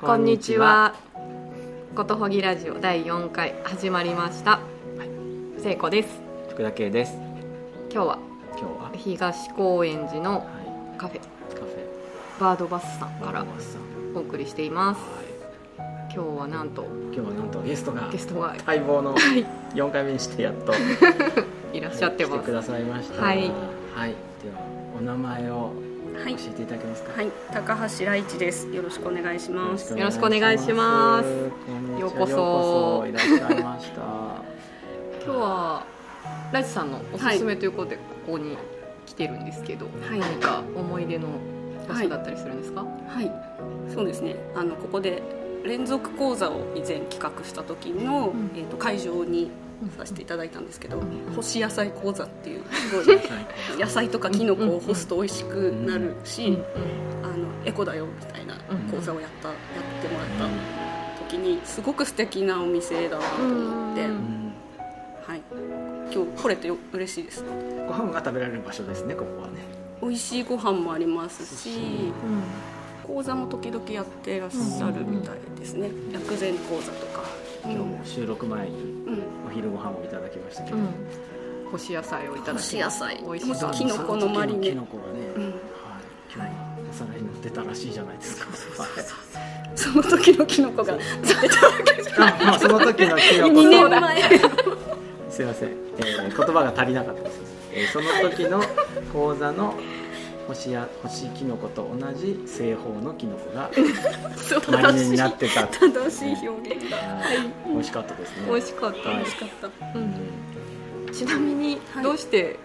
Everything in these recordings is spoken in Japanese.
こんにちは。ことほぎラジオ第4回始まりました。聖子です。福田圭です。今日は今日は、東高円寺のはカフェ。い、カフェ。バードバスさんからバーバスさん。お送りしています。はい。今日はなんと今日はなんとゲストがゲストが待望のはい。4回目にしてやっと いらっしゃってます。来てくださいました。はい。はい、ではお名前をはい教えていただけますか、はい、高橋来一です。よろしくお願いします。よろしくお願いします。ようこそようこそいらっしゃいました。今日はライチさんのおすすめということでここに来てるんですけど、はい。何か思い出の場所だったりするんですか？はい、そうですね。あのここで連続講座を以前企画した時の、ん。えっ、と会場にうんさせていただいたんですけど、ん干し野菜講座っていうすごい野菜とかキノコを干すと美味しくなるし、うんあのエコだよみたいな講座をやった、やってもらった時にすごく素敵なお店だなと思って、はい、今日来れてよ嬉しいです。ご飯が食べられる場所ですねここはね。美味しいご飯もありますし。講座も時々やってらっしゃるみたいですね、薬膳講座とか、今日も収録前にうん、お昼ご飯をいただきましたけど、うん、干し野菜をいただき干し野菜。美味しそう干しキノコのマリネキノコがね、うん。はい、今日お皿に乗ってたらしいじゃないですか。その時のキノコが出てたわけじゃない。あまあその時のキノコ2年と前。すいません、えー、言葉が足りなかったです。えー、その時の講座の星や星キノコと同じ製法のキノコが マリネになってた。正しい表現。だはい、美味しかったですね。美味しかった、はい。美味しかった。うん。ちなみにはい。どうして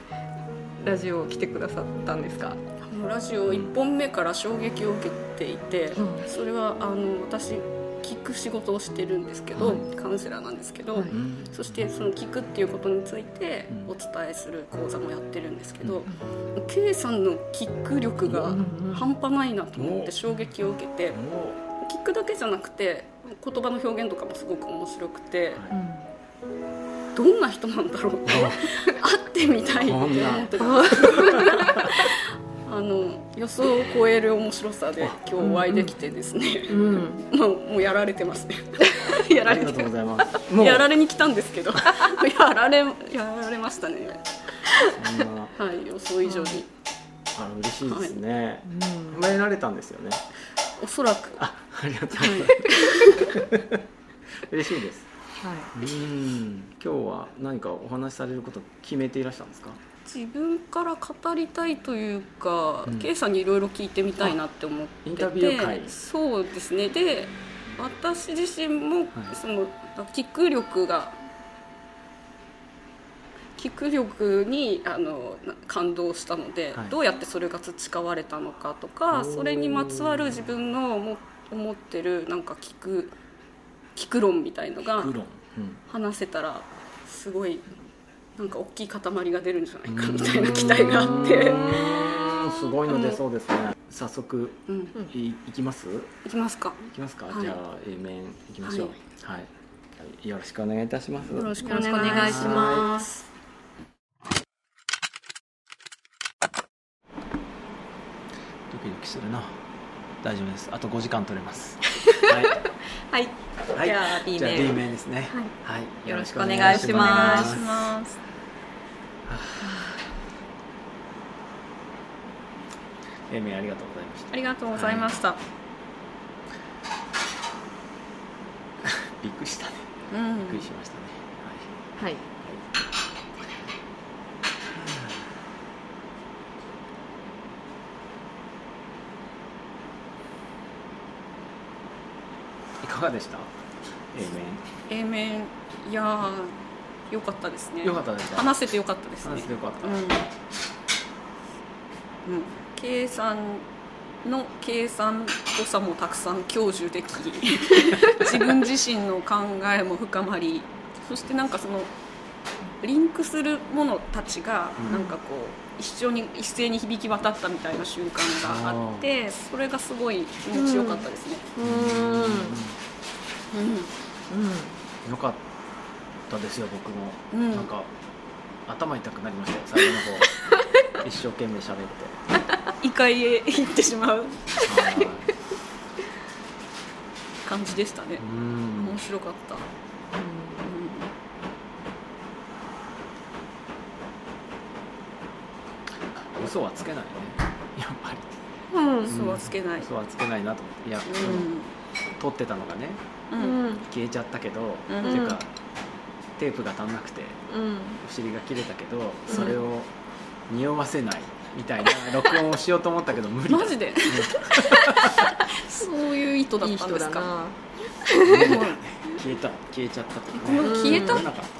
ラジオ来てくださったんですか、あのラジオ1本目から衝撃を受けていて、うん。それはあの私聞く仕事をしてるんですけど、はい。カウンセラーなんですけど、はい。うんそしてその聞くっていうことについてうん。お伝えする講座もやってるんですけど、K さんのキック力がうん半端ないなと思っお。て衝撃を受けてお。キックだけじゃなくて言葉の表現とかもすごく面白くてどんな人なんだろうって 会ってみたいって思ってたあの予想を超える面白さで今日お会いできてですね、うん まあもうやられてます。ね やありがとうられてございます。やられに来たんですけど。やられやられましたね。はい予想以上に。あ嬉しいですね。うん前られたんですよね。おそらく。あ、ありがとうございます。嬉しいです。はい。うん、今日は何かお話しされること決めていらしたんですか？自分から語りたいというか、うん。K さんにいろいろ聞いてみたいなって思っててインタビュー会。そうですね。で私自身も、はい。そのキック力がキック力にあのな感動したので、はい。どうやってそれが培われたのかとかそれにまつわる自分のも思ってるなんか聞く聞く論みたいのが。話せたらすごいなんか大きい塊が出るんじゃないかみたいな期待があって すごいの出そうですね。早速うんいいきます？いきますかいきますか？はいじゃあ A 面いきましょう。はい。はいよろしくお願いいたします。よろしくお願いしますドキドキするな。大丈夫です。あと5時間取れます。はい。はいはい。じゃあ B 面 B 面ですね。はい。よろしくお願いしますお面ありがとうございましたあ。りがとうございました、びっくりしたね。うんびっくりしましたね。はいいかがでした？A A 面。いやーよかったですね。面よかったですか？話せてよかったですね。話してよかった、うん、うん、計算の計算っぽさもたくさん享受でき 自分自身の考えも深まりそしてなんかそのリンクするものたちがうん。なんかこう一緒に一斉に響き渡ったみたいな瞬間があってそれがすごい気持ちよかったですね。うーんうん。うんよかったですよ僕も、うん。なんか頭痛くなりましたよ最後の方。一生懸命喋って。異界へ行ってしまう。はい。感じでしたね。う、ん。面白かった、う嘘はつけないね。やっぱり。うんん、嘘はつけない、嘘はつけないなと思って。いや、その撮ってたのがね。ううんん消えちゃったけど、うん。っていうかテープが足んなくてうん。お尻が切れたけどそれを匂わせないみたいな 録音をしようと思ったけど無理。だマジで？そういう意図だいいったんですか。消えた消えちゃったとかね。この消えた、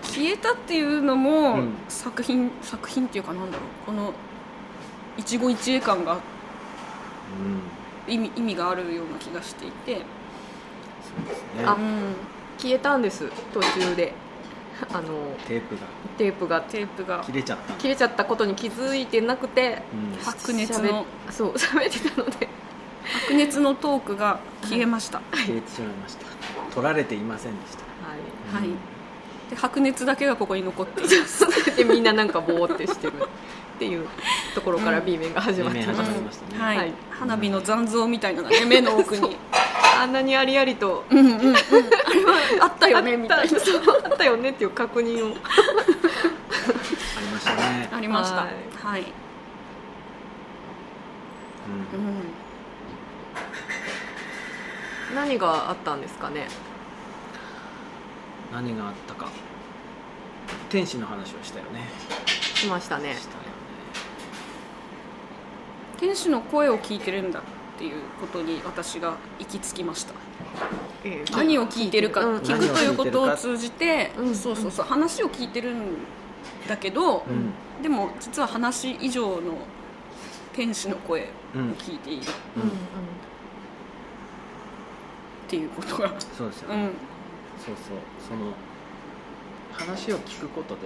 消えたっていうのも、うん。作品作品っていうかなんだろう。この一期一会感がたうん。意味意味があるような気がしていて、ですね。あうん、消えたんです途中で。あのテープが。テープが。テープが。切れちゃった。切れちゃったことに気づいてなくてうん。白熱の。そう 喋ってたので。白熱のトークが消えました、消えてしまいました。取られていませんでした。ははい。で白熱だけがここに残っています。い でみんななんかボーってしてる。っていうところから B 面が始まってまたね。はい、はい。花火の残像みたいなのがね目の奥にあんなにありありと。うんうんうん。あれはあったよねみたいな。そうあったよねっていう確認を。ありましたね。ありました。ははい。い、うん。うん何があったんですかね？何があったか。天使の話をしたよね。しましたね。したよね。天使の声を聞いてるんだっていうことに私が行き着きました。何を聞いてるか、うん聞くということを通じて、うん。そうそうそう話を聞いてるんだけど、うん。でも実は話以上の天使の声をうん。聞いている。っうん。うん。ていうことが、そうですよね、うん。そうそう。その話を聞くことで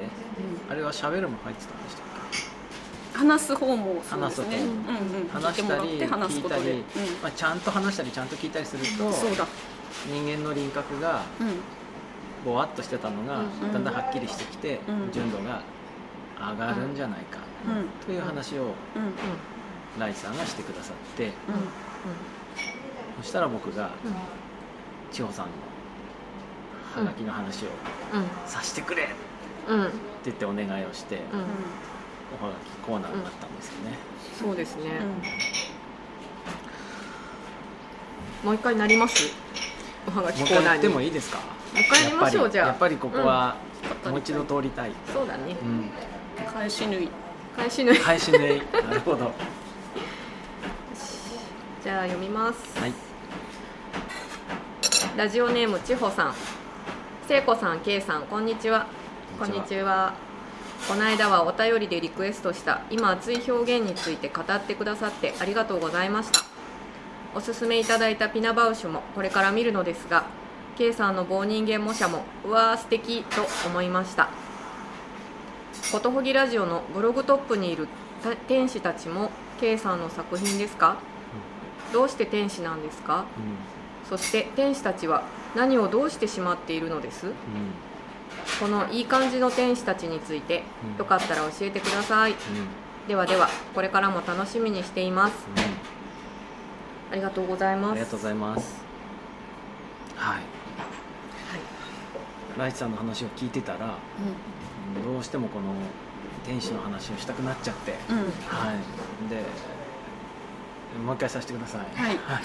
あれは喋るも入ってたんでしたっ話す方もそうですね。話したり聞いたり、まあ、ちゃんと話したりちゃんと聞いたりするとうん、そうだ、人間の輪郭がうん。ぼわっとしてたのが、うんだんだんはっきりしてきて、うん。純度が上がるんじゃないか、うん。という話をうん。ライさんがしてくださってうん。そしたら僕がうん。千穂さんのハガキの話をうん。さしてくれって言ってお願いをして、うんおはがきコーナーになったんですよね、そうですね。うもう一回なります？おはがきコーナーに。一回やってもいいですか？もう一回やりましょうじゃあ。やっぱりここはうん。もう一度通りたい、そうだね。うん、ん返し縫い。返し縫い。返しね なるほど。じゃあ読みます。はい。ラジオネームちほさん。聖子さん、けいさん、こんにちは。こんにちは。この間はお便りでリクエストした今熱い表現について語ってくださってありがとうございました。おすすめいただいたピナバウシュもこれから見るのですが、K さんの棒人間模写もうわー素敵と思いました。ことほぎラジオのブログトップにいるた天使たちも K さんの作品ですか？どうして天使なんですか？うそして天使たちは何をどうしてしまっているのです？んうんこのいい感じの天使たちについてうん。よかったら教えてください。ではではこれからも楽しみにしています。うん。ありがとうございます。ありがとうございます。はい。ライチさんの話を聞いてたらどうしてもこの天使の話をしたくなっちゃって。うん。うんはい。でもう一回させてください。はい。はい、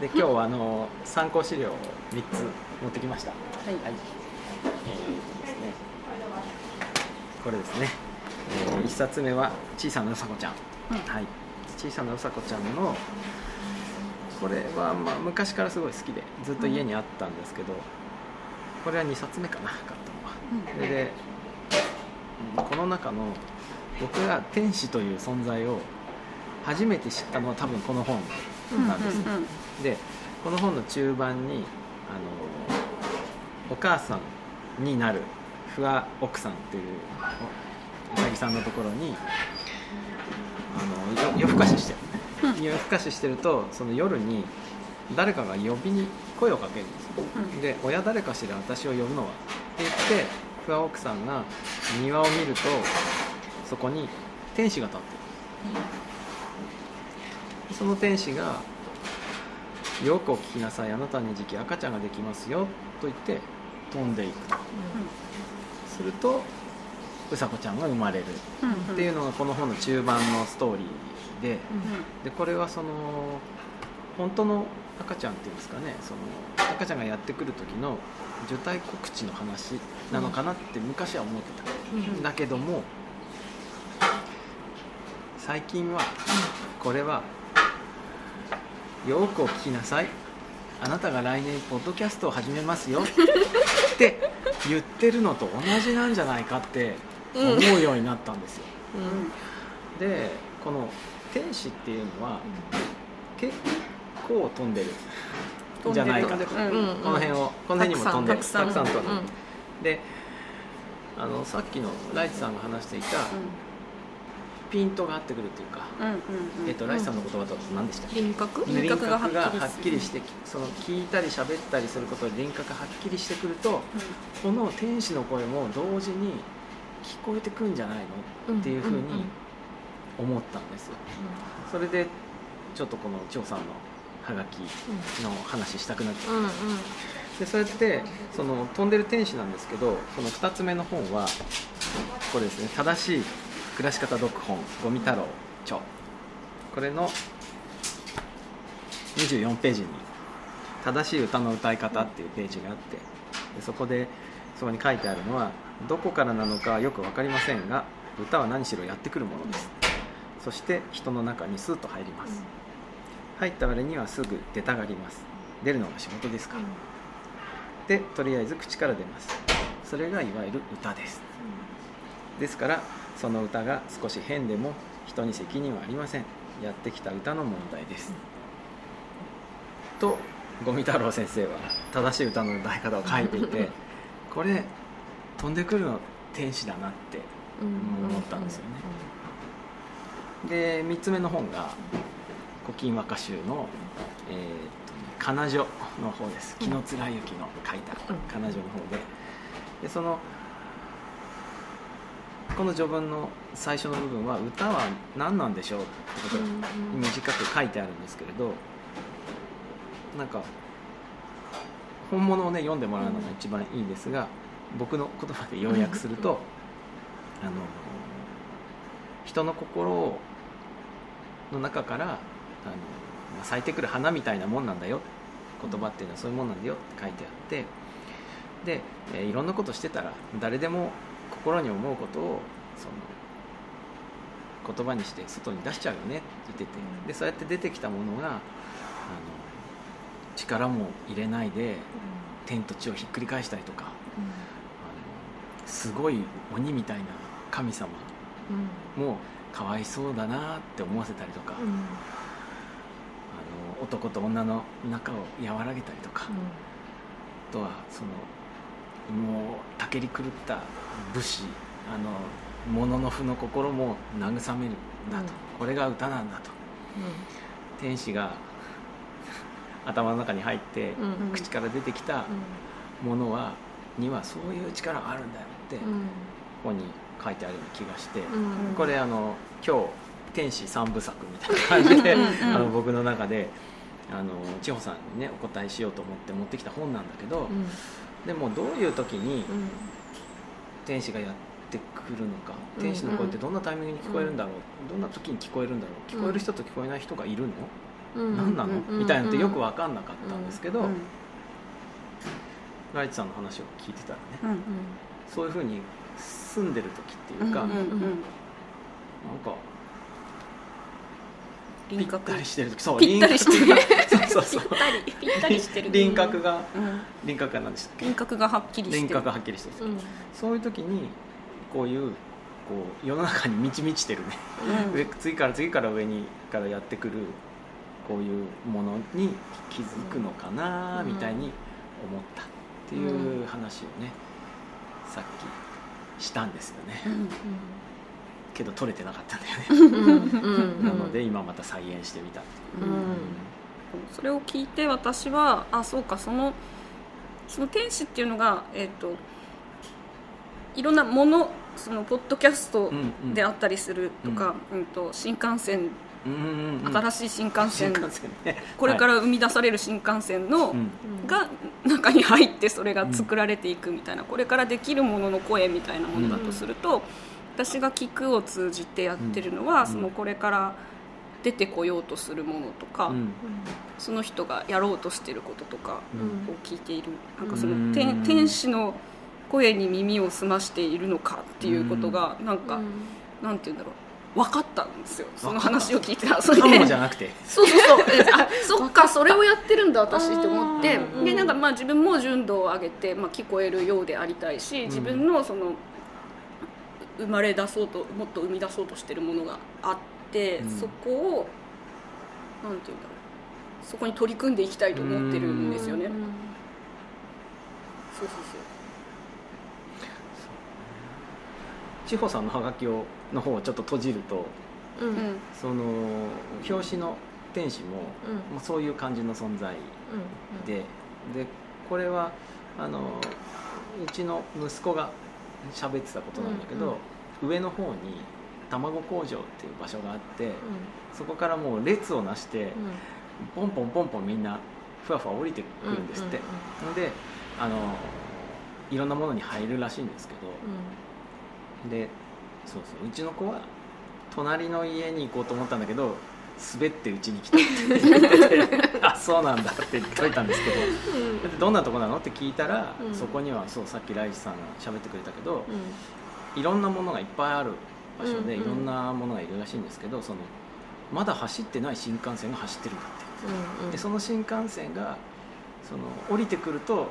で今日はあの参考資料を3つ持ってきました。はい。はい、えーですねこれですね、え1冊目は「小さなうさこちゃん」うん。はい。小さなうさこちゃんのこれはまあ昔からすごい好きでずっと家にあったんですけど、これは2冊目かな買ったのは。うん。この中の僕が天使という存在を初めて知ったのは多分この本なんです、うんうんでこの本の中盤にあのお母さんになる不破奥さんっていうおうさぎさんのところにあのよ夜更かしして夜更かししてるとその夜に誰かが呼びに声をかけるんですよ。うん。で親誰かしら私を呼ぶのはって言って不破奥さんが庭を見るとそこに天使が立ってる。その天使が「よくお聞きなさい。あなたに時期赤ちゃんができますよ」と言って飛んでいくとするとうさこちゃんが生まれる。っていうのがこの本の中盤のストーリーででこれはその本当の赤ちゃんっていうんですかねその赤ちゃんがやってくる時の受胎告知の話なのかなって昔は思ってた、ん、だけども最近はこれはよくお聞きなさいあなたが来年ポッドキャストを始めますよ。って言ってるのと同じなんじゃないかって思うようになったんですよ、うん、でこの天使っていうのは結構飛んでる。じゃないかと、この辺をこの辺にも飛んでる。たくさん飛んでる、であのさっきのライチさんが話していた、ピントが合ってくるというか、えっと、ライチさんの言葉だと何でしたっけ？輪郭輪郭がはっきりしてその聞いたり喋ったりすることで輪郭がはっきりしてくると、この天使の声も同時に聞こえてくんじゃないの？っていうふうに思ったんです。よ、それでちょっとこの張さんのはがきの話したくなっちゃった、でそれってその飛んでる天使なん。ですけどその2つ目の本はこれですね正しい暮らし方読本ゴミ太郎著。これの24ページに正しい歌の歌い方っていうページがあってでそこでそこに書いてあるのはどこからなのかよく分かりませんが歌は何しろやってくるものです。そして人の中にスーッと入ります。入った割にはすぐ出たがります。出るのが仕事ですから。でとりあえず口から出ます。それがいわゆる歌です。ですからその歌が少し変でも人に責任はありません。やってきた歌の問題です。と五味太郎先生は正しい歌の歌い方を書いていて これ飛んでくるの天使だなって思ったんですよね。で3つ目の本が「古今和歌集の」えー、彼女の方です。紀貫之の書いた彼女の方で。でそのこの序文の最初の部分は歌は何なんでしょうってことが短く書いてあるんですけれどなんか本物をね読んでもらうのが一番いいんですが僕の言葉で要約すると あの人の心の中からあの咲いてくる花みたいなもんなんだよ言葉っていうのはそういうもんなんだよって書いてあってで、えいろんなことしてたら誰でも心に思うことをその言葉にして外に出しちゃうよねって言ってて。でそうやって出てきたものがあの力も入れないで天と地をひっくり返したりとか、あのすごい鬼みたいな神様もかわいそうだなって思わせたりとか、あの男と女の仲を和らげたりとか、あとはそのもうたけり狂った武士あの物の負の心も慰めるんだと、うん、これが歌なんだと、うん、天使が頭の中に入って、うん、口から出てきたものは、にはそういう力があるんだよって、ここに書いてあるような気がして、これあの今日天使三部作みたいな感じであの僕の中であの千穂さんにねお答えしようと思って持ってきた本なんだけど、でもどういう時に天使がやってくるのか、天使の声ってどんなタイミングに聞こえるんだろう、どんな時に聞こえるんだろう聞こえる人と聞こえない人がいるの、何なの、みたいなのってよく分かんなかったんですけど、ライチさんの話を聞いてたらね、そういうふうに住んでる時っていうか、なんかぴったりしてる時。そうぴったりしてる。そうそうそう。ぴったりしてる。輪郭が、輪郭が何でしたっけ？輪郭がはっきりして輪郭がはっきりしてる、そういう時にこういうこう世の中に満ち満ちてるね、上次から次から上にからやってくるこういうものに気づくのかなみたいに思ったっていう話をね、さっきしたんですよね。けど撮れてなかったんだよね。なので今また再現してみたっていう、うん、それを聞いて私はあそうかそのその天使っていうのがえっ、ー、といろんなものそのポッドキャストであったりするとか、うん、うん、と新幹線うんうんうん。新しい新幹線新幹線ね。これから生み出される新幹線の、うん。が中に入ってそれが作られていくみたいな、これからできるものの声みたいなものだとすると、私が聞くを通じてやってるのは、ん。そのこれから出てこようとするものとか、うん。その人がやろうとしてることとかうん。を聞いている。なんかそうん。の天天使の声に耳を澄ましているのかっていうことがなんか、なんて言うんだろう。分かったんですよ。その話を聞いてたそれ。じゃなくて。そうそうそう。え あそっかそれをやってるんだ私って思って。うん。でなんかまあ自分も純度を上げて、まあ、聞こえるようでありたいし自分のその生まれ出そうともっと生み出そうとしてるものがあって、うん。そこをなんていうんだろう。そこに取り組んでいきたいと思ってるんですよね。そうそう千穂さんのハガキをの方をちょっと閉じるとうん。うん。そう、うんその表紙の天使も、もうそういう感じの存在ででこれはあのうちの息子が喋ってたことなんだけど、上の方に卵工場っていう場所があってそこからもう列をなしてポンポンポンポンみんなふわふわ降りてくるんですって、のであのいろんなものに入るらしいんですけどでそうそううちの子は隣の家に行こうと思ったんだけど滑ってうちに来たって。言っててあそうなんだって言っといたんですけど。でどんなとこなのって聞いたら、うん。そこにはそうさっきライチさんが喋ってくれたけど、いろんなものがいっぱいある場所で、うんうん。いろんなものがいるらしいんですけどそのまだ走ってない新幹線が走ってるんだってでその新幹線がその降りてくると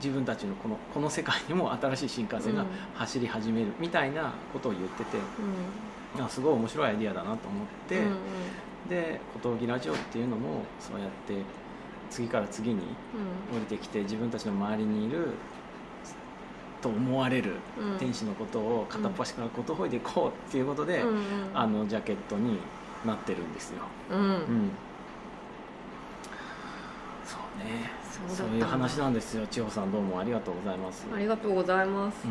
自分たちのこのこの世界にも新しい新幹線が走り始めるみたいなことを言ってて、あすごい面白いアイディアだなと思って、で「小峠ラジオ」っていうのもそうやって次から次に降りてきて自分たちの周りにいると思われる天使のことを片っ端からことほいでいこうっていうことで、あのジャケットになってるんですよ。うんうん。そうね。そういう話なんですよ。千穂さんどうもありがとうございます、ありがとうございます。う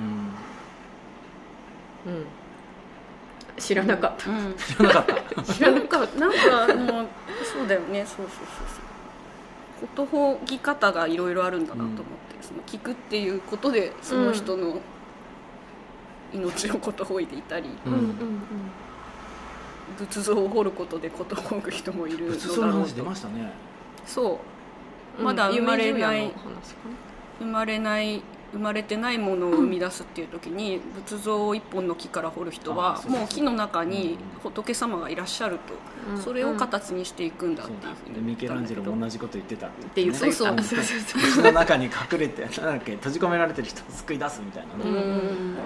ん、うん知らなかった。うん。知らなかった。知らなかった。なんかあのそうだよね。そうそうそうそう。ことほぎ方がいろいろあるんだなと思って、その聞くっていうことでその人の命をことほいでいたり、うん。うん仏像を掘ることでことほぐ人もいるの仏像の話出だろうとましたね。そう。まだ生まれない生まれない生まれてないものを生み出すっていう時に仏像を一本の木から掘る人あはもう木の中にうん。仏様がいらっしゃると、うん。それを形にしていくんだっていうふうにでミケランジェロもも同じこと言ってたってって言ったそうそうそうそうそう。口の中に隠れてなんだっけ閉じ込められてる人を救い出すみたいなね、うん。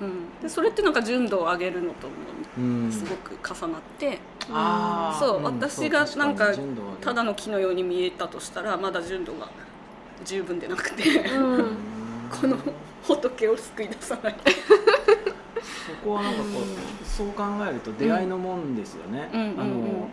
うん、でそれってなんか純度を上げるのともたうん。すごく重なって、あー。そう、ん。私がそうなんかただの木のように見えたとしたらまだ純度が十分でなくて、うん。この仏を救い出さない。そこはなんかこう、そう考えると出会いのもんですよね、うん。うん。うん。うんあの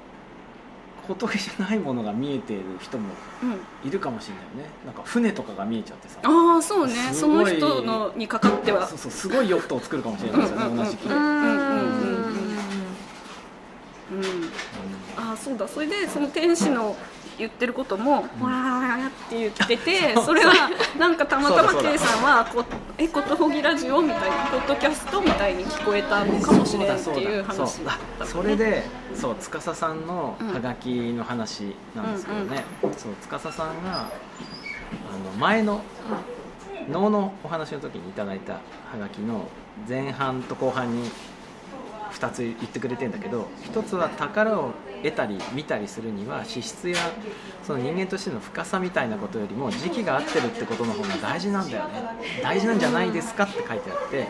仏じゃないものが見えている人もうん。いるかもしれないよね。なんか船とかが見えちゃってさ。ああそうね。その人のにかかっては。そうそうすごいヨットを作るかもしれないですよねうん。うん。うん。同じ木で、うん。うん。うん。うん。うん。ああそうだ。それでその天使の言ってることも「わー」って言ってて それはなんかたまたま K さんはこ「えことほぎラジオ」みたいなポッドキャストみたいに聞こえたのかもしれんっていう話だったそれでそう司さんのハガキの話なんですけどね、そう司さんがあの前の能のお話の時にいただいたハガキの前半と後半に2つ言ってくれてんだけど1つは宝を得たり見たりするには資質やその人間としての深さみたいなことよりも時期が合ってるってことの方が大事なんだよね。大事なんじゃないですかって書いてあって、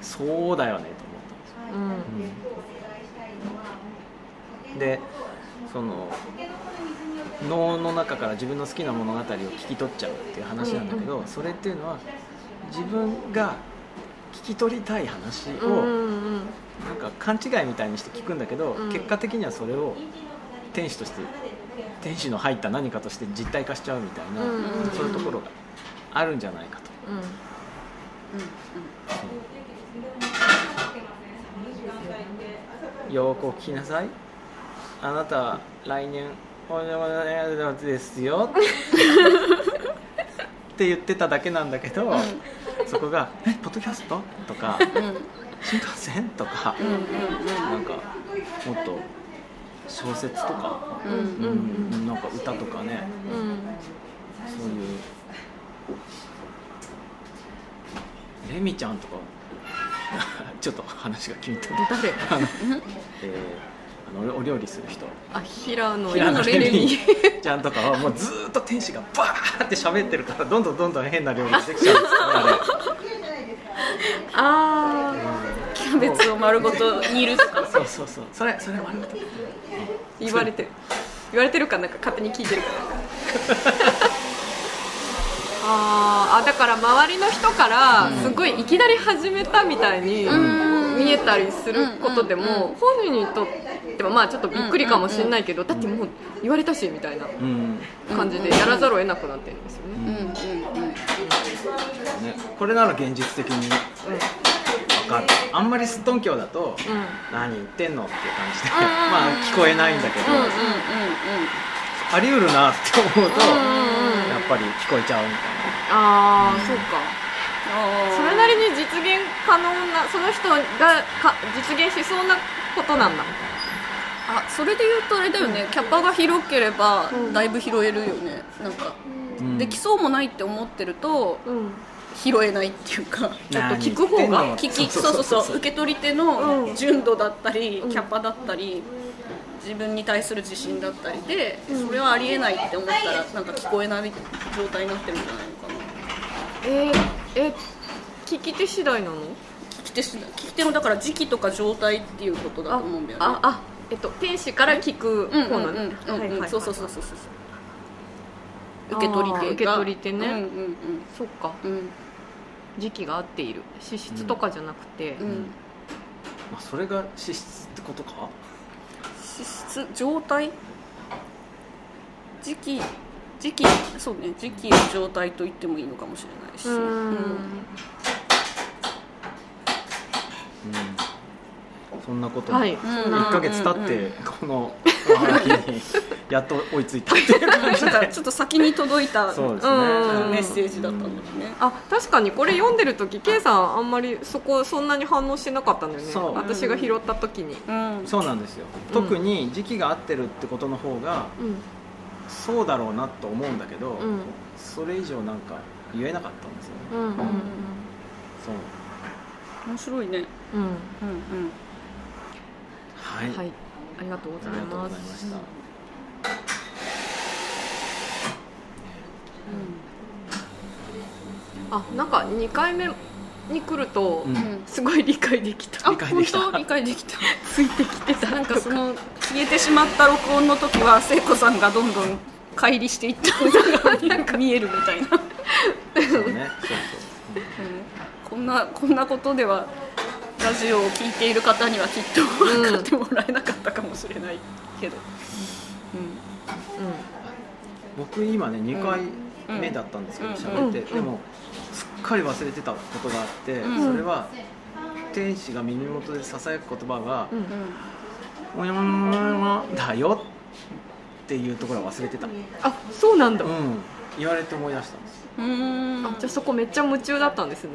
そうだよねと思った。んですようん。でその脳の中から自分の好きな物語を聞き取っちゃうっていう話なんだけど、それっていうのは自分が聞き取りたい話を、なんか勘違いみたいにして聞くんだけど、うん。結果的にはそれを天使として天使の入った何かとして実体化しちゃうみたいな、そういうところがあるんじゃないかと。よーくお聞きなさいあなた来年おですよって言ってただけなん。だけど、そこが「え？ポッドキャスト?」とかうん「新幹線?」とか、なんかもっと小説とか、うんなんか歌とかね。うん。そういうレミちゃんとか ちょっと話が急に飛んで誰？あの、えーあのお料理する人。あ平野平野レレミ。ちゃんとかはもうずーっと天使がバーって喋ってるからどんどんどんどん変な料理ができちゃうんですああれキャベツを丸ごと煮るとか。そうそうそう。それそれ悪いことー言われてる。言われてるかなんか勝手に聞いてるから あー。あだから周りの人からすごいいきなり始めたみたいに見えたりすることでうんうんうん。も本人にとってはまあちょっとびっくりかもしれないけどだってもう言われたしみたいなうん感じでやらざるを得なくなってるんですよね。うんうんうん。ね、これなら現実的に分かる。あんまりすっとんきょうだと、うん。何言ってんのっていう感じで、うんうんうん。まあ聞こえないんだけど、うんうんあり得るなって思うと、うんうんうん。やっぱり聞こえちゃうみたいああ、そうかそれなりに実現可能なその人がか実現しそうなことなんだあそれで言うとあれだよね、キャパが広ければうん。だいぶ拾えるよね。なんか、な、うん。できそうもないって思ってるとうん。拾えないっていうか ちょっと聞く方が聞きそうそうそう受け取り手のうん。純度だったり、うん。キャパだったり自分に対する自信だったりで、うん。それはありえないって思ったらなんか聞こえない状態になってるんじゃないのかな。えー、え聞き手次第なの？聞き手し聞き手のだから時期とか状態っていうことだと思うんだよね。ああえっと天使から聞くうんうん方なのうんうんうん。はいはいはいそうそうそうそうそう。受け取り手受け取り手ね。うんうんそっか。うん。うん時期が合っている。資質とかじゃなくて、うん。まあ、それが資質ってことか？資質状態？時期時期そうね時期の状態と言ってもいいのかもしれないし。うーん。うん。そんなことな1ヶ月経って、うんうんこのおはがきにやっと追いついたっていう。感じでなんかちょっと先に届いたそうですね、うん。メッセージだったんだよね。あ確かにこれ読んでる時 K さんあんまりそこそんなに反応してなかったんだよね。そう。私が拾った時に。うん。そうなんですよ、うん。特に時期が合ってるってことの方がうん。そうだろうなと思うんだけど、うん。それ以上なんか言えなかったんですよ。ねうんうんそう。面白いね。うん。うんうん。はい、はい。ありがとうございありがとうごますざいました、あなんか2回目に来ると、うん。うんすごい理解できた。あ本当理解できた。ついてきてた。なんかその消えてしまった録音の時は聖子さんがどんどん乖離していった。の がなんか見えるみたいな、そうね。そうそう、うんこんなこんなことではラジオを聞いている方にはきっと分かってもらえなかったかもしれないけど、僕今ね2回目だったんですけどうん。喋って、うん。でもすっかり忘れてたことがあって、うん。それは天使が耳元でささやく言葉がうん。うん「おやままだよ」っていうところは忘れてた、うん、あそうなんだ、言われて思い出したんですあじゃあそこめっちゃ夢中だったんですね。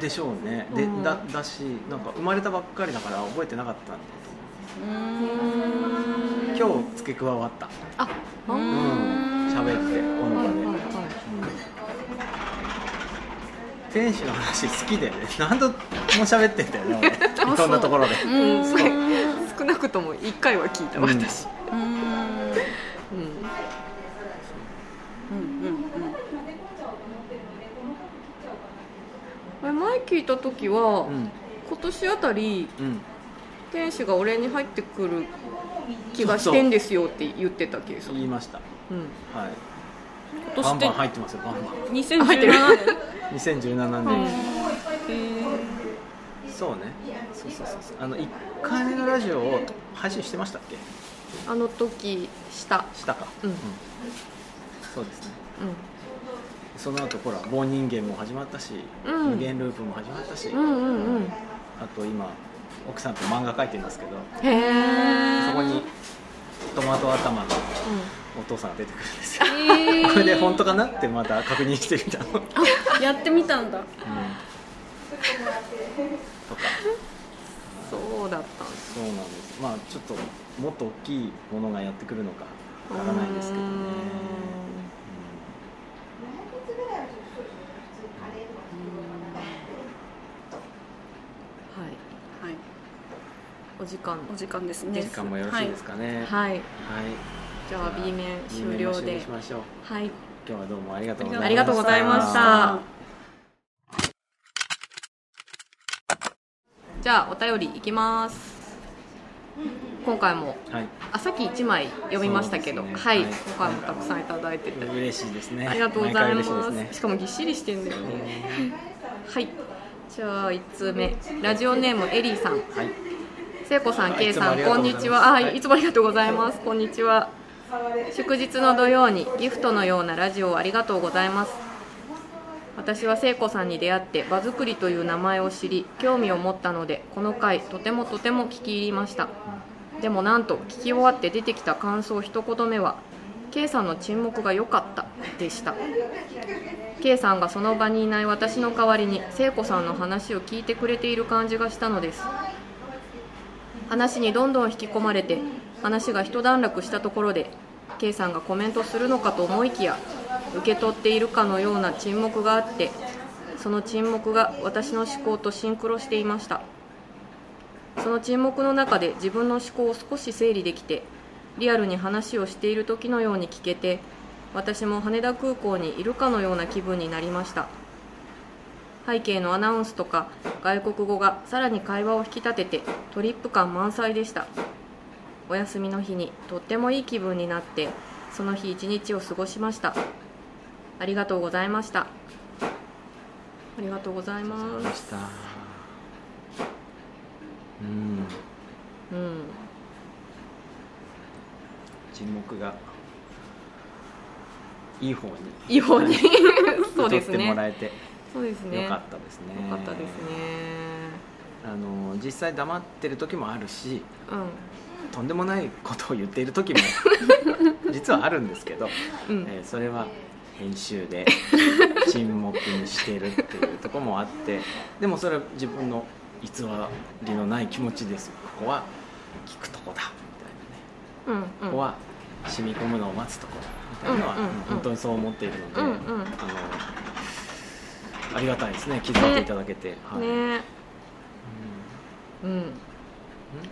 でしょうね。で、うん。だだしなんか生まれたばっかりだから覚えてなかったんだうんと思う。今日付け加わった。ああううん。ん喋ってこの場で、はいはいはい。天使の話好きで何度も喋ってんだよね俺。いろんなところで。うん。少なくとも1回は聞いたうん。私、うん聞いた時は、うん今年あたりうん。天使が俺に入ってくる気がしてんですよって言ってたケイさん、言いました。うん、はい。今年ってバンバン入ってますよバンバン。2017入ってる年2017うん年、えそうね。そうそうそうそう。あの1回目のラジオを配信してましたっけ？あの時した。したか。うん。そうですね。うその後ほら棒人間も始まったし、うん。無限ループも始まったし、んうんうんうん。あと今奥さんと漫画描いてるんですけどへえそこにトマト頭のお父さんが出てくるんですよ。え これで本当かなってまた確認してみたの、うん、やってみたんだ。とか。そうだった。んですそうなんです。まあちょっともっと大きいものがやってくるのかわからないですけどね、お時間。お時間ですうんね時間もよろしいですかね。はい。はい。じゃあ B 面終了了でしましょう。はい。今日はどうもありがとうございました。ありがとうございました。じゃあお便りいきます。今回もはい。あさっき1枚読みましたけど、ね。はい、はい。今回もたくさんいただいてて。嬉しいですね。ありがとうございます。ね。しかもぎっしりしてんだよね。はい。じゃあ1通目。ラジオネームエリーさん。はい聖子さん、あ K さん、こうんにちは。あ、はいいつもありがとうございます。こんにちは。祝日の土曜にギフトのようなラジオをありがとうございます。私は聖子さんに出会って場作りという名前を知り興味を持ったのでこの回とてもとても聞き入りましたでもなんと聞き終わって出てきた感想一言目は K さんの沈黙が良かったでした K さんがその場にいない私の代わりに聖子さんの話を聞いてくれている感じがしたのです話にどんどん引き込まれて話が一段落したところで K さんがコメントするのかと思いきや受け取っているかのような沈黙があってその沈黙が私の思考とシンクロしていました。その沈黙の中で自分の思考を少し整理できてリアルに話をしている時のように聞けて私も羽田空港にいるかのような気分になりました。背景のアナウンスとか外国語がさらに会話を引き立ててトリップ感満載でした。お休みの日にとってもいい気分になってその日一日を過ごしました。ありがとうございました。ありがとうございまますした。うん。うん。沈黙がいい方に。いい方に。はい。そうです受け取ってもらねえてそうですね。よかったですね。よかったですね。あの実際黙ってる時もあるしうとんでもないことを言っている時も 実はあるんですけど、んうん。えーそれは編集で沈黙にしてるっていうところもあってでもそれは自分の偽りのない気持ちです。よここは聞くとこだみたいなね。うんうん。ここは染み込むのを待つところみたいなのはうんうんうん。本当にそう思っているので、うんうん。あのありがたいですね気遣っていただけて、はい。ね。うん。うん。ん。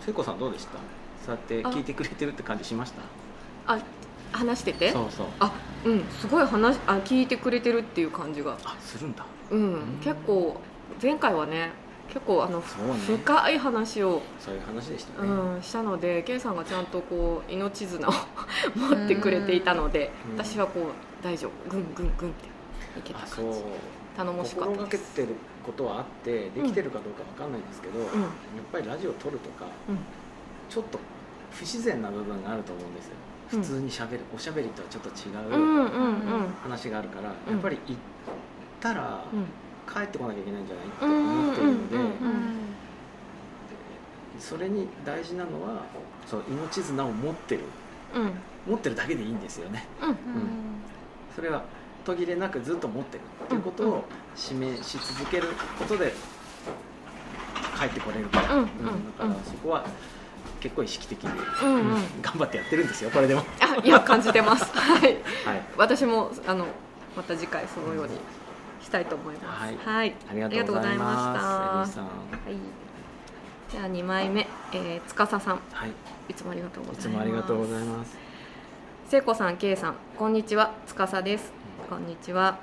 聖子さんどうでした？そうやって聞いてくれてるって感じしました？あ話してて？そうそう。あうん。すごい話あ聞いてくれてるっていう感じが。あするんだ。うん、ん。結構前回はね結構あの、ね。深い話を、そういう話でしたうね、ん、したので K さんがちゃんとこう命綱を 持ってくれていたので、うん。私はこう大丈夫。ぐんぐんぐんっていけたあそう。感じ頼もしかっ心がけたですてることはあってできてるかどうかわかんないんですけど、やっうんぱりラジオを撮るとかうんちょっと不自然な部分があると思うんですよ。うん普通にしゃべるおしゃべりとはちょっと違うんううんうん話があるから、うんやっぱり行ったらうん帰ってこなきゃいけないんじゃないってうんうん思っているので、うんうんそれに大事なのはそう命綱を持ってる。うん持ってるだけでいいんですよね。うん。それは途切れなくずっと持ってるっていうことを示し続けることで帰ってこれるから、うんうんだからそこは結構意識的に、うんうん。頑張ってやってるんですよこれでも。あいや感じてます。はい。はい。私もあのまた次回そのようにしたいと思います。はい。はい、ありがとうございます。した。はい。じゃあ2枚目、えー、司さん、はい。いつもありがとうごいざいます。つもありがとうございます。聖子さん、K さん、こんにちは、司です。こんにちは。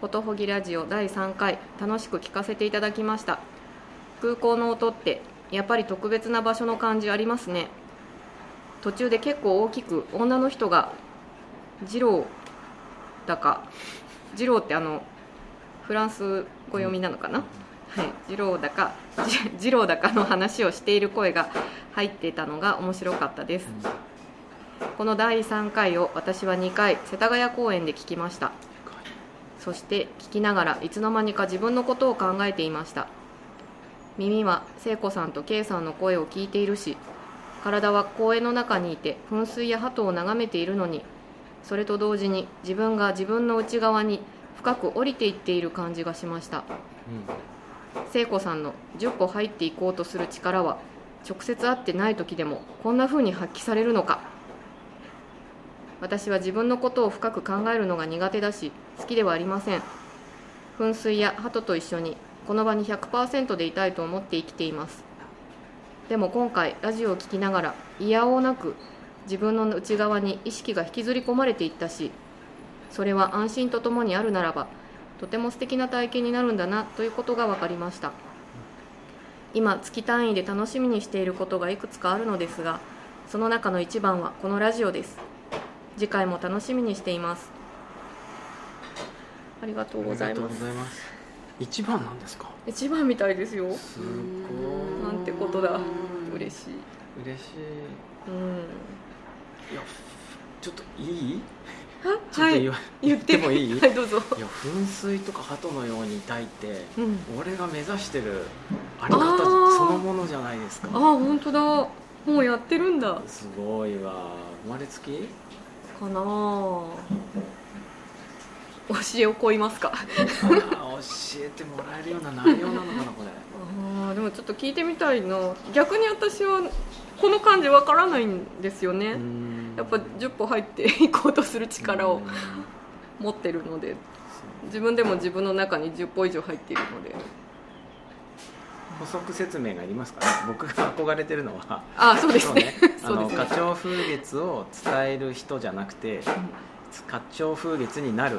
フォトホギラジオ第3回、楽しく聞かせていただきました。空港の音って、やっぱり特別な場所の感じありますね。途中で結構大きく女の人が二郎だか二郎ってあのフランス語読みなのかな、はい、二郎だか二郎 だかの話をしている声が入っていたのが面白かったですこの第3回を私は2回世田谷公園で聞きました。そして聞きながらいつの間にか自分のことを考えていました。耳は聖子さんと K さんの声を聞いているし体は公園の中にいて噴水や鳩を眺めているのにそれと同時に自分が自分の内側に深く降りていっている感じがしました。聖子さんの10歩入っていこうとする力は直接会ってない時でもこんな風に発揮されるのか。私は自分のことを深く考えるのが苦手だし好きではありません。噴水や鳩と一緒にこの場に100%でいたいと思って生きています。でも今回ラジオを聴きながら嫌おうなく自分の内側に意識が引きずり込まれていったしそれは安心とともにあるならばとても素敵な体験になるんだなということが分かりました。今月単位で楽しみにしていることがいくつかあるのですがその中の一番はこのラジオです。次回も楽しみにしています。ありがとうございます。一番なんですか？一番みたいですよ。すごい。なんてことだ。嬉しい。嬉しい。うん。いやちょっといい？はい。言って。もいい？はいどうぞ。いや噴水とか鳩のようにいたいって、うん、俺が目指してるあり方そのものじゃないですか。ああ本当だ。もうやってるんだ。すごいわ。生まれつき？かな。教えをこいますか。教えてもらえるような内容なのかなこれ。ああでもちょっと聞いてみたいな。逆に私はこの感じわからないんですよね。やっぱ10歩入っていこうとする力を持ってるので。自分でも自分の中に10歩以上入っているので補足説明がありますかね？僕が憧れてるのはあ そうですね。あの花鳥風月を伝える人じゃなくて、花鳥風月になる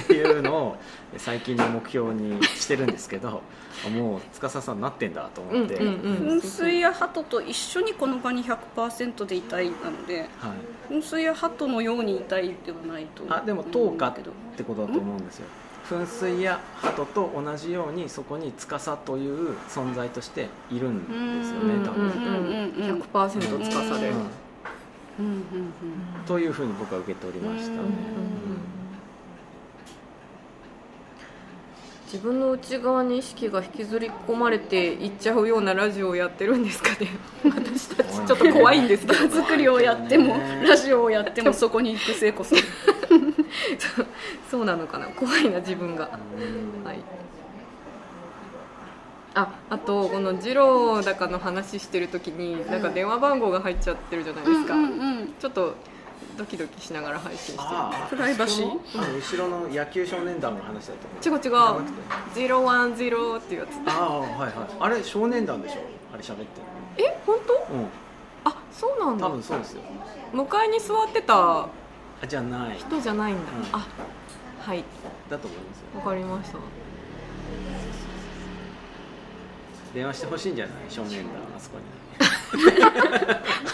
っていうのを最近の目標にしてるんですけど もう司さんなってんだと思って、噴水や鳩と一緒にこの場に100%でいたいなので、はい、噴水や鳩のようにいたいではないとあでも灯火ってことだと思うんですよ噴水や鳩と同じようにそこに司という存在としているんですよね多分、うん、100%司で、というふうに僕は受け取りましたね、自分の内側に意識が引きずり込まれていっちゃうようなラジオをやってるんですかね。私たちちょっと怖いんですけど。作りをやってもラジオをやってもそこに行く聖子さんそうなのかな？怖いな自分が。はい。ああとこの二郎高の話してる時になんか電話番号が入っちゃってるじゃないですか、うんうんうん、ちょっとドキドキしながら配信してプライバシー？後ろの野球少年団の話だと違う違う。ゼロワンゼロっていうやつ。ああはいはい。あれ少年団でしょ？あれ喋ってえ本当？うん。あそうなんだ。多分そうですよ。向かいに座ってたじゃない。人じゃないんだ、うん、あはい。だと思いますよ。わかりました。電話してほしいんじゃない？少年団あそこに。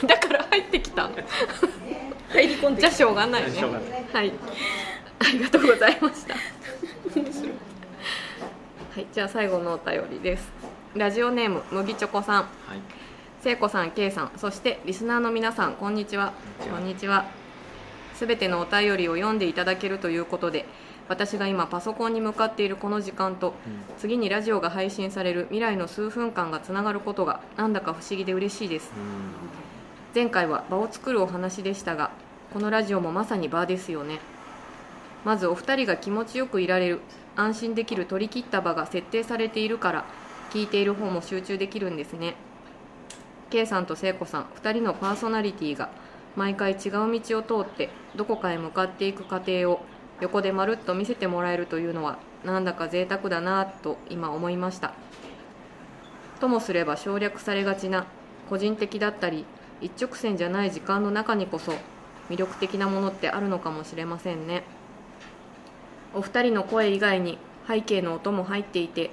だから入ってきた。入り込んでじゃあしょうがないね。はい。ありがとうございました。はいじゃあ最後のお便りです。ラジオネーム麦チョコさん、はい、聖子さん、K さん、そしてリスナーの皆さん、こんにちは。こんにちは。すべてのお便りを読んでいただけるということで、私が今パソコンに向かっているこの時間と、次にラジオが配信される未来の数分間がつながることがなんだか不思議で嬉しいです、前回は場を作るお話でしたがこのラジオもまさに場ですよね。まずお二人が気持ちよくいられる安心できる取り切った場が設定されているから聞いている方も集中できるんですね。K さんと聖子さん2人のパーソナリティが毎回違う道を通ってどこかへ向かっていく過程を横でまるっと見せてもらえるというのはなんだか贅沢だなと今思いました。ともすれば省略されがちな個人的だったり一直線じゃない時間の中にこそ魅力的なものってあるのかもしれませんね。お二人の声以外に背景の音も入っていて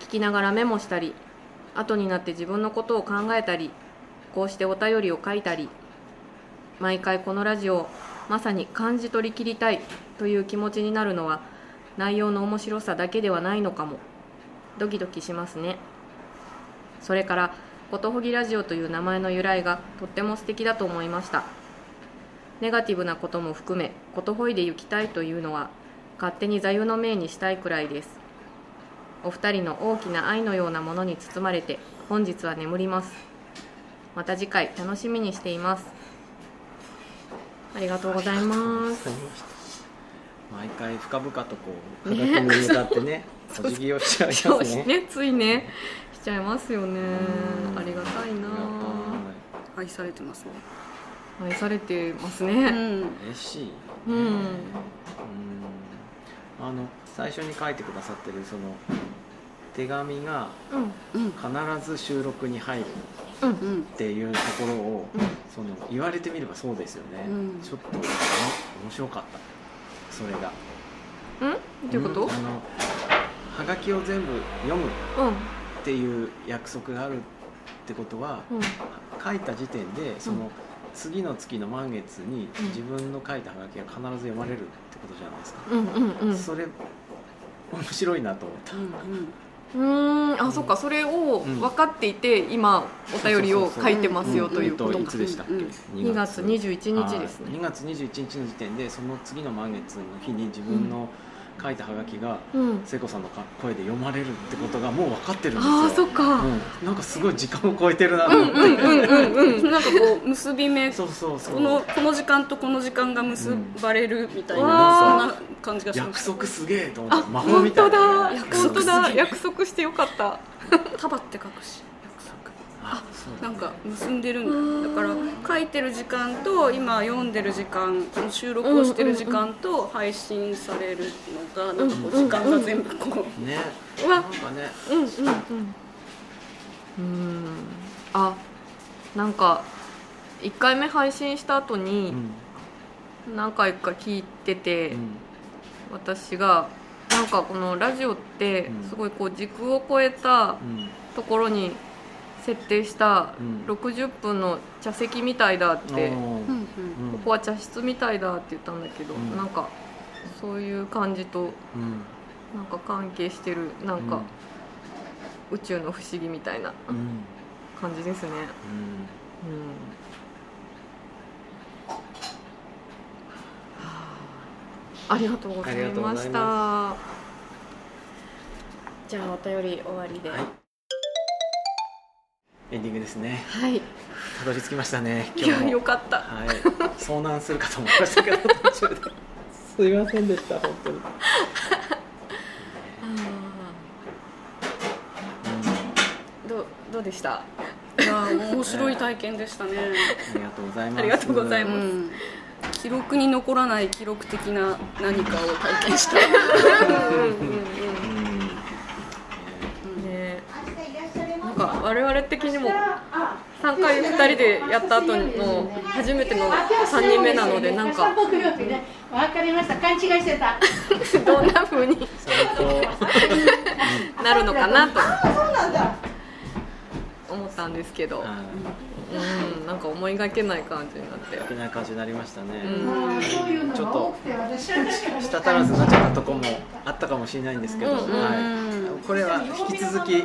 聞きながらメモしたり後になって自分のことを考えたりこうしてお便りを書いたり毎回このラジオをまさに感じ取り切りたいという気持ちになるのは内容の面白さだけではないのかも。ドキドキしますね。それから「ことほぎラジオ」という名前の由来がとっても素敵だと思いました。ネガティブなことも含めことほいで行きたいというのは勝手に座右の銘にしたいくらいです。お二人の大きな愛のようなものに包まれて本日は眠ります。また次回楽しみにしています。ありがとうございます。毎回深々とこう鏡に向かってね お辞儀をしちゃいますね。ね。ついね。しちゃいますよね。うん。ありがたいな。愛されてますね。愛されてますうねん。嬉しい。うん、うん。あの最初に書いてくださってるその手紙が必ず収録に入る。うんうんっていうところをうん。その言われてみればそうですよね、うん。ちょっと面白かった。それが。うん？どういうこと？んあのはがきを全部読むうん。っていう約束があるってことはうん。書いた時点でその、うん。次の月の満月にうん。自分の書いたはがきが必ず読まれるってことじゃないですか、うんうんうん。それ面白いなと思った、うんあそっかそれをうん。分かっていて、今お便りを書いてますよということ。いつでしたっけ、うん。2月。21日ですね。2月21日の時点でその次の満月の日に自分の書いたはがきがうん。聖子さんのか声で読まれるってことがもう分かってるんですよ。ああそっか、うん、なんかすごい時間を超えてるなとうん、思って、うんうん。なんかこう結び目。そうそうそう。このこの時間とこの時間が結ばれるみたいな、うん。そんな感じがしま約す束すげえと思あって魔法みたい本当だ。なね約束本当だ約束してよかった。束って書くしなんか結んでるんだだから書いてる時間と今読んでる時間この収録をしてる時間と配信されるのがなんかこう時間が全部こうねうわなんかねうんうんうんうんあなんか1回目配信した後に何回か聞いてて、私がなんかこのラジオってすごいこう時空を超えたところに設定したうん。60分の茶席みたいだって、ここは茶室みたいだって言ったんだけど、うん。なんかそういう感じとうん。なんか関係してるなんか宇宙の不思議みたいな感じですね。うん。うん。あ。りがとうございありがとうございました。じゃあお便り終わりで。はいエンディングですね。はい。たどり着きましたね今日も。よかった。はい。遭難するかと思いましたけど。途中ですいませんでした。本当にどうどうでした？いや面白い体験でしたね、ありがとうございます。ありがとうございます。うん、記録に残らない記録的な何かを体験した。うんうん。ね。なんか我々的にも3回2人でやった後の初めての3人目なのでなんか木曜日ね、わかりました。勘違いしてた。どんな風になるのかなと。思ったんですけど、うん、なんか思いがけない感じになっていけない感じになりましたね、うんそういうのっと。舌足らずになっちゃったとこもあったかもしれないんですけど、うんうんはい、これは引き続き、はい、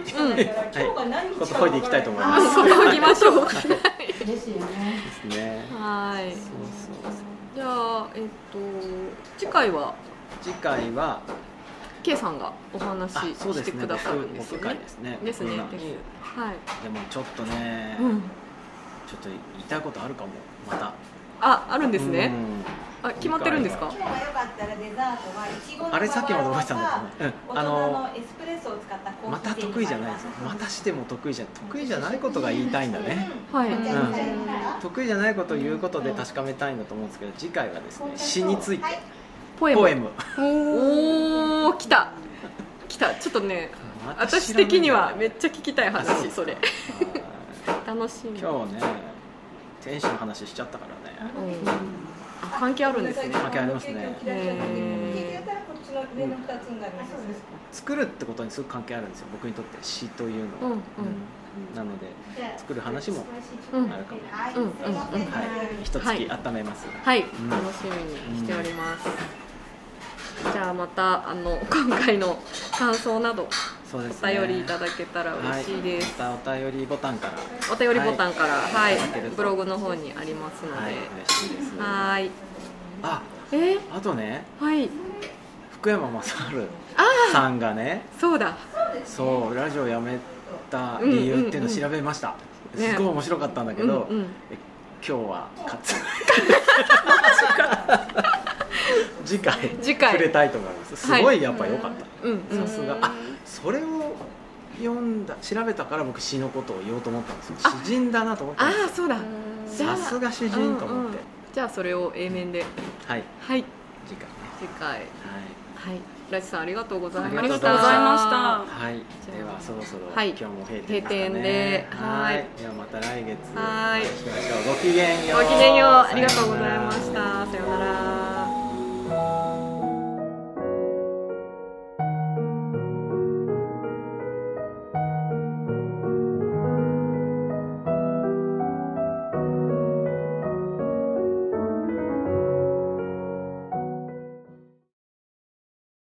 ことこい。でいきたいと思いまあす。そこ行きましょう。ですよね。ですね。はい。そうそうじゃあえっと次回は？次回は K さんがお話ししてくださるんですよね。会ですね。ですねはい、でもちょっとね、うん、ちょっと言いたいことあるかも。また。ああるんですね、うんあ決まってるんですか？次今日はよかったらデザートはいちごのあれさっきまで覚えてたんだバけどね。うん。あののエスプレッソを使ったコーヒーまた。得意じゃない。ですよまたしても得意じゃ得意じゃないことが言いたいんだね。はい、うん。うん。得意じゃないことを言うことで確かめたいんだと思うんですけど次回はですね詩について。はいポエム。ポエム。おお来た。来た。ちょっとね私的にはめっちゃ聞きたい話それ。はい。楽しみ。今日ね天使の話しちゃったからね。うん。あ関係あるんですね。関係ありますね。作るってことにすごく関係あるんですよ。僕にとって。詩というのは、うんうん。なので作る話もうん。あるかも、はい、うんうんうん。はい。はい一月はい。温めます、はい、ん。楽しみにしております、じゃあまたあの今回の感想などそうですね。お便りいただけたら嬉しいです、はい、またお便りボタンから。お便りボタンからはい、ブログの方にありますので、はい嬉しいです。はーい。あえ？あとねはい。福山雅治あさんがねそうだ。そうラジオやめた理由っていうのを調べました、うんうんうんすごい面白かったんだけど、うんうん。え今日は勝つ。次回次回。触れたいと思います。すごいやっぱ良かった、うんうん。さすが。あそれを読んだ調べたから僕詩のことを言おうと思ったんですよ。あ詩人だなと思ったんですああそうだ。さすが詩人と思って、うんうん。じゃあそれを A 面で。はい。はい。次回ね。次回。はい。はい。ラジさんありがとうございました。ありがとうございました。はい、ではそろそろ、はい。今日も閉店閉店で。ははい。いではまた来月はいお会いしましょう。ごきげんよう。ごきげんよう。ありがとうございましさようならた。さようなら